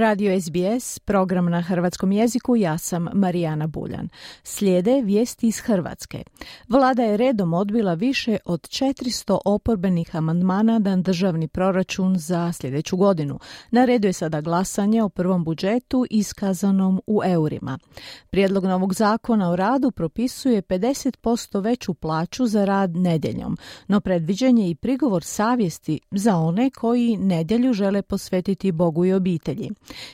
Radio SBS, program na hrvatskom jeziku, ja sam Marijana Buljan. Slijede vijesti iz Hrvatske. Vlada je redom odbila više od 400 oporbenih amandmana na državni proračun za sljedeću godinu. Na redu je sada glasanje o prvom budžetu iskazanom u eurima. Prijedlog novog zakona o radu propisuje 50% veću plaću za rad nedjeljom, no predviđen je i prigovor savjesti za one koji nedjelju žele posvetiti Bogu i obitelji.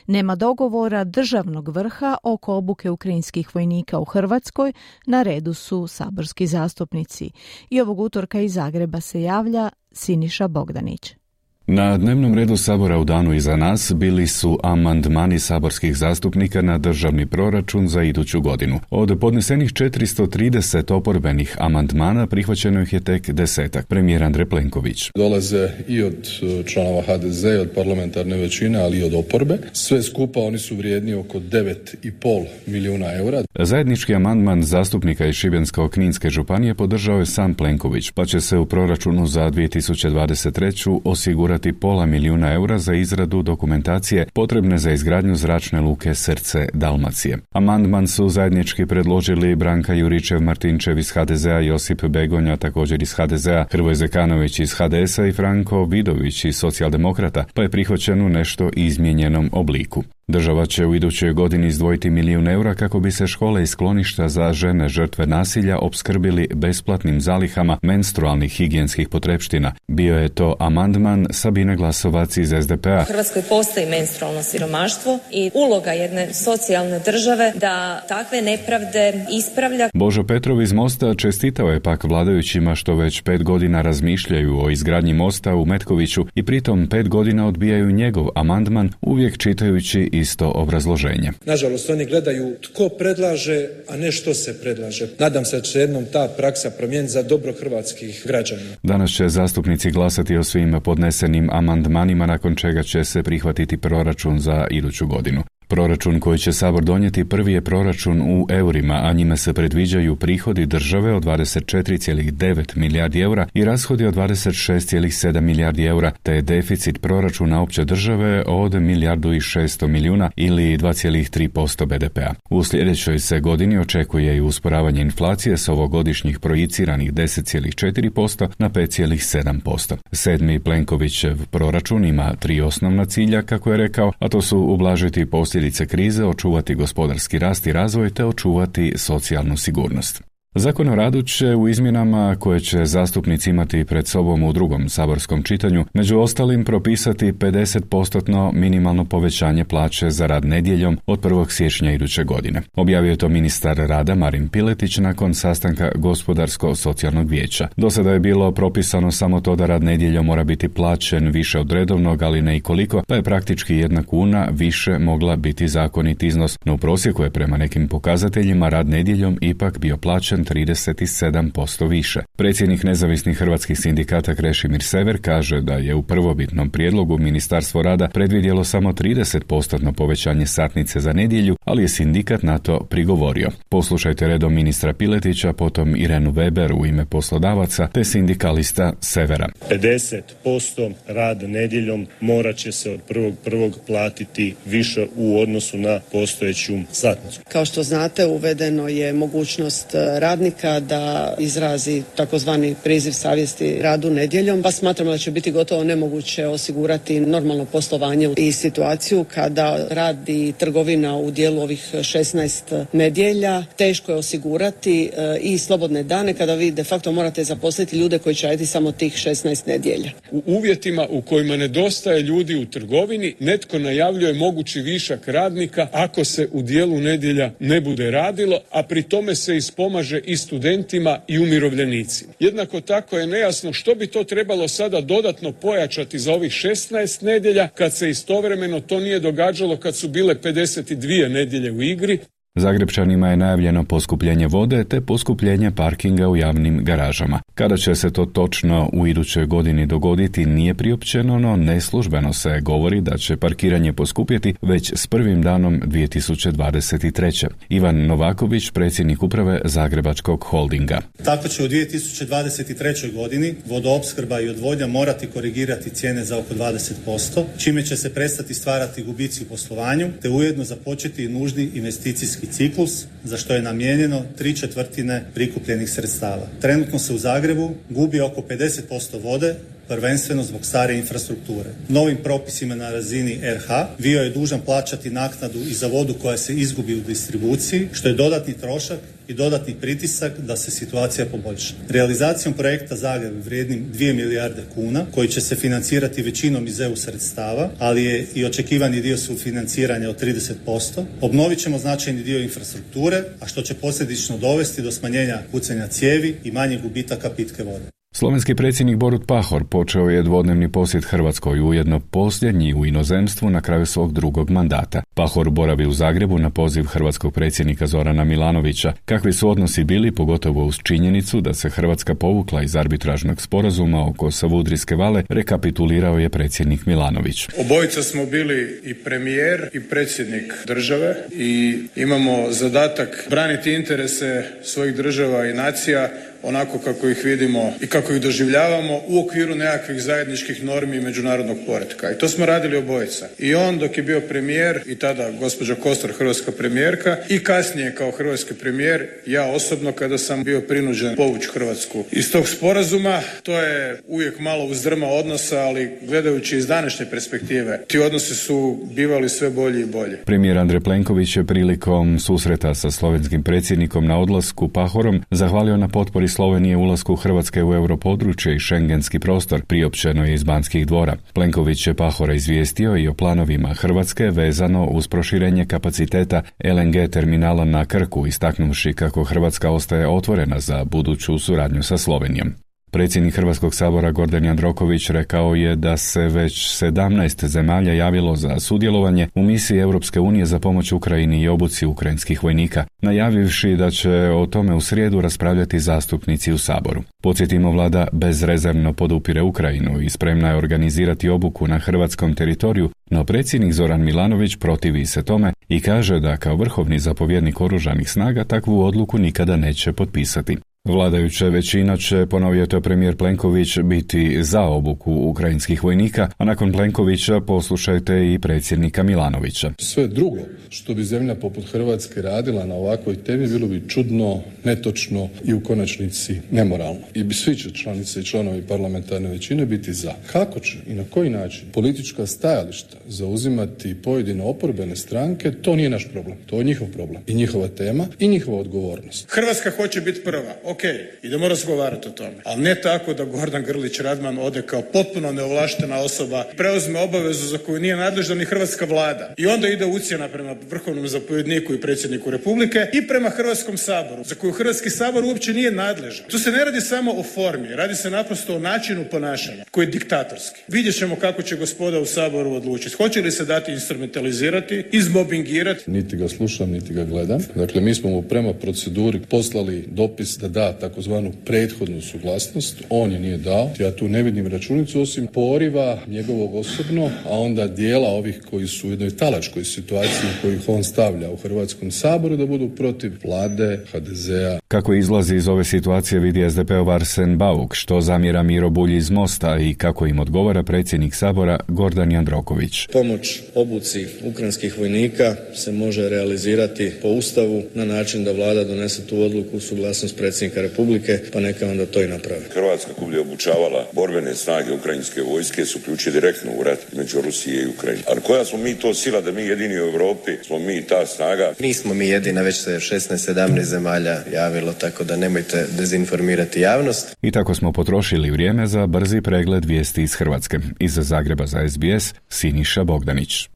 Nema dogovora državnog vrha oko obuke ukrajinskih vojnika u Hrvatskoj, na redu su saborski zastupnici. I ovog utorka iz Zagreba se javlja Siniša Bogdanić. Na dnevnom redu Sabora u danu iza nas bili su amandmani saborskih zastupnika na državni proračun za iduću godinu. Od podnesenih 430 oporbenih amandmana prihvaćeno ih je tek desetak. Premijer Andrej Plenković. Dolaze i od e, članova HDZ, od parlamentarne većine, ali i od oporbe. Sve skupa oni su vrijedni oko 9,5 milijuna eura. Zajednički amandman zastupnika iz Šibensko-Kninske županije podržao je sam Plenković, pa će se u proračunu za 2023. osigurati osigurati pola milijuna eura za izradu dokumentacije potrebne za izgradnju zračne luke Srce Dalmacije. Amandman su zajednički predložili Branka Juričev Martinčev iz HDZ-a, Josip Begonja također iz HDZ-a, Hrvoje Zekanović iz HDS-a i Franko Vidović iz socijaldemokrata, pa je prihvaćen u nešto izmijenjenom obliku. Država će u idućoj godini izdvojiti milijun eura kako bi se škole i skloništa za žene žrtve nasilja opskrbili besplatnim zalihama menstrualnih higijenskih potrepština. Bio je to amandman Sabine Glasovac iz SDP-a. U Hrvatskoj postoji menstrualno siromaštvo i uloga jedne socijalne države da takve nepravde ispravlja. Božo Petrov iz Mosta čestitao je pak vladajućima što već pet godina razmišljaju o izgradnji mosta u Metkoviću i pritom pet godina odbijaju njegov amandman uvijek čitajući isto obrazloženje. Nažalost, oni gledaju tko predlaže, a ne što se predlaže. Nadam se da će jednom ta praksa promijeniti za dobro hrvatskih građana. Danas će zastupnici glasati o svim podnesenim amandmanima nakon čega će se prihvatiti proračun za iduću godinu. Proračun koji će Sabor donijeti prvi je proračun u eurima, a njime se predviđaju prihodi države od 24,9 milijardi eura i rashodi od 26,7 milijardi eura, te je deficit proračuna opće države od milijardu i 600 milijuna ili 2,3% BDP-a. U sljedećoj se godini očekuje i usporavanje inflacije s ovogodišnjih projiciranih 10,4% na 5,7%. Sedmi Plenkovićev proračun ima tri osnovna cilja, kako je rekao, a to su ublažiti posljedice posljedice krize, očuvati gospodarski rast i razvoj te očuvati socijalnu sigurnost. Zakon o radu će u izmjenama koje će zastupnici imati pred sobom u drugom saborskom čitanju, među ostalim propisati 50% minimalno povećanje plaće za rad nedjeljom od 1. siječnja iduće godine. Objavio je to ministar rada Marin Piletić nakon sastanka gospodarsko-socijalnog vijeća. Do sada je bilo propisano samo to da rad nedjeljom mora biti plaćen više od redovnog, ali ne i koliko, pa je praktički jedna kuna više mogla biti zakonit iznos, no u prosjeku je prema nekim pokazateljima rad nedjeljom ipak bio plaćen 37% više. Predsjednik nezavisnih hrvatskih sindikata Krešimir Sever kaže da je u prvobitnom prijedlogu Ministarstvo rada predvidjelo samo 30% povećanje satnice za nedjelju, ali je sindikat na to prigovorio. Poslušajte redom ministra Piletića, potom Irenu Weber u ime poslodavaca te sindikalista Severa. 50% rad nedjeljom morat će se od prvog prvog platiti više u odnosu na postojeću satnicu. Kao što znate, uvedeno je mogućnost rada radnika da izrazi takozvani priziv savjesti radu nedjeljom, pa smatramo da će biti gotovo nemoguće osigurati normalno poslovanje i situaciju kada radi trgovina u dijelu ovih 16 nedjelja. Teško je osigurati e, i slobodne dane kada vi de facto morate zaposliti ljude koji će raditi samo tih 16 nedjelja. U uvjetima u kojima nedostaje ljudi u trgovini, netko najavljuje mogući višak radnika ako se u dijelu nedjelja ne bude radilo, a pri tome se ispomaže i studentima i umirovljenicima. Jednako tako je nejasno što bi to trebalo sada dodatno pojačati za ovih 16 nedjelja kad se istovremeno to nije događalo kad su bile 52 nedjelje u igri Zagrebčanima je najavljeno poskupljenje vode te poskupljenje parkinga u javnim garažama. Kada će se to točno u idućoj godini dogoditi nije priopćeno, no neslužbeno se govori da će parkiranje poskupjeti već s prvim danom 2023. Ivan Novaković, predsjednik uprave Zagrebačkog holdinga. Tako će u 2023. godini vodoopskrba i odvodnja morati korigirati cijene za oko 20%, čime će se prestati stvarati gubici u poslovanju, te ujedno započeti nužni investicijski ciklus, za što je namijenjeno tri četvrtine prikupljenih sredstava. Trenutno se u Zagrebu gubi oko 50% vode, prvenstveno zbog stare infrastrukture. Novim propisima na razini RH Vio je dužan plaćati naknadu i za vodu koja se izgubi u distribuciji, što je dodatni trošak i dodatni pritisak da se situacija poboljša. Realizacijom projekta Zagreb vrijednim 2 milijarde kuna, koji će se financirati većinom iz EU sredstava, ali je i očekivani dio sufinanciranja od 30%, obnovit ćemo značajni dio infrastrukture, a što će posljedično dovesti do smanjenja pucanja cijevi i manjih gubitaka pitke vode. Slovenski predsjednik Borut Pahor počeo je dvodnevni posjet Hrvatskoj ujedno posljednji u inozemstvu na kraju svog drugog mandata. Pahor boravi u Zagrebu na poziv hrvatskog predsjednika Zorana Milanovića. Kakvi su odnosi bili, pogotovo uz činjenicu da se Hrvatska povukla iz arbitražnog sporazuma oko Savudrijske vale, rekapitulirao je predsjednik Milanović. Obojica smo bili i premijer i predsjednik države i imamo zadatak braniti interese svojih država i nacija onako kako ih vidimo i kako ih doživljavamo u okviru nekakvih zajedničkih normi i međunarodnog poretka. I to smo radili obojica. I on dok je bio premijer i tada gospođa Kostor, hrvatska premijerka i kasnije kao hrvatski premijer, ja osobno kada sam bio prinuđen povući Hrvatsku iz tog sporazuma, to je uvijek malo uzdrma odnosa, ali gledajući iz današnje perspektive, ti odnosi su bivali sve bolji i bolji. Premijer Andrej Plenković je prilikom susreta sa slovenskim predsjednikom na odlasku Pahorom zahvalio na potpori Slovenije ulasku Hrvatske u europodručje i šengenski prostor priopćeno je iz Banskih dvora. Plenković je Pahora izvijestio i o planovima Hrvatske vezano uz proširenje kapaciteta LNG terminala na Krku, istaknuvši kako Hrvatska ostaje otvorena za buduću suradnju sa Slovenijom. Predsjednik Hrvatskog sabora Gordan Jandroković rekao je da se već 17 zemalja javilo za sudjelovanje u misiji Europske unije za pomoć Ukrajini i obuci ukrajinskih vojnika, najavivši da će o tome u srijedu raspravljati zastupnici u saboru. Podsjetimo vlada bezrezervno podupire Ukrajinu i spremna je organizirati obuku na hrvatskom teritoriju, no predsjednik Zoran Milanović protivi se tome i kaže da kao vrhovni zapovjednik oružanih snaga takvu odluku nikada neće potpisati. Vladajuća većina će, ponovio to premijer Plenković, biti za obuku ukrajinskih vojnika, a nakon Plenkovića poslušajte i predsjednika Milanovića. Sve drugo što bi zemlja poput Hrvatske radila na ovakvoj temi bilo bi čudno, netočno i u konačnici nemoralno. I bi svi će članice i članovi parlamentarne većine biti za. Kako će i na koji način politička stajališta zauzimati pojedine oporbene stranke, to nije naš problem. To je njihov problem i njihova tema i njihova odgovornost. Hrvatska hoće biti prva ok, idemo razgovarati o tome. Ali ne tako da Gordan Grlić Radman ode kao potpuno neovlaštena osoba, preuzme obavezu za koju nije nadležna ni hrvatska vlada. I onda ide ucjena prema vrhovnom zapovjedniku i predsjedniku Republike i prema Hrvatskom saboru, za koju Hrvatski sabor uopće nije nadležan. Tu se ne radi samo o formi, radi se naprosto o načinu ponašanja koji je diktatorski. Vidjet ćemo kako će gospoda u saboru odlučiti. Hoće li se dati instrumentalizirati, izmobingirati? Niti ga slušam, niti ga gledam. Dakle, mi smo mu prema proceduri poslali dopis da da takozvanu prethodnu suglasnost, on je nije dao. Ja tu ne vidim računicu osim poriva njegovog osobno, a onda dijela ovih koji su u jednoj talačkoj situaciji kojih on stavlja u Hrvatskom saboru da budu protiv vlade, HDZ-a. Kako izlazi iz ove situacije vidi SDP-ov Arsen Bauk, što zamjera Miro Bulj iz Mosta i kako im odgovara predsjednik sabora Gordan Jandroković. Pomoć obuci ukrajinskih vojnika se može realizirati po Ustavu na način da vlada donese tu odluku u suglasnost predsjednika Republike, pa neka onda to i naprave. Hrvatska je obučavala borbene snage ukrajinske vojske su uključili direktno u rat između Rusije i Ukrajine. Ali koja smo mi to sila da mi jedini u Europi smo mi ta snaga? Nismo mi jedina, već se 16-17 zemalja javilo, tako da nemojte dezinformirati javnost. I tako smo potrošili vrijeme za brzi pregled vijesti iz Hrvatske. Iza Zagreba za SBS, Siniša Bogdanić.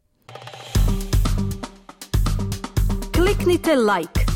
Kliknite like,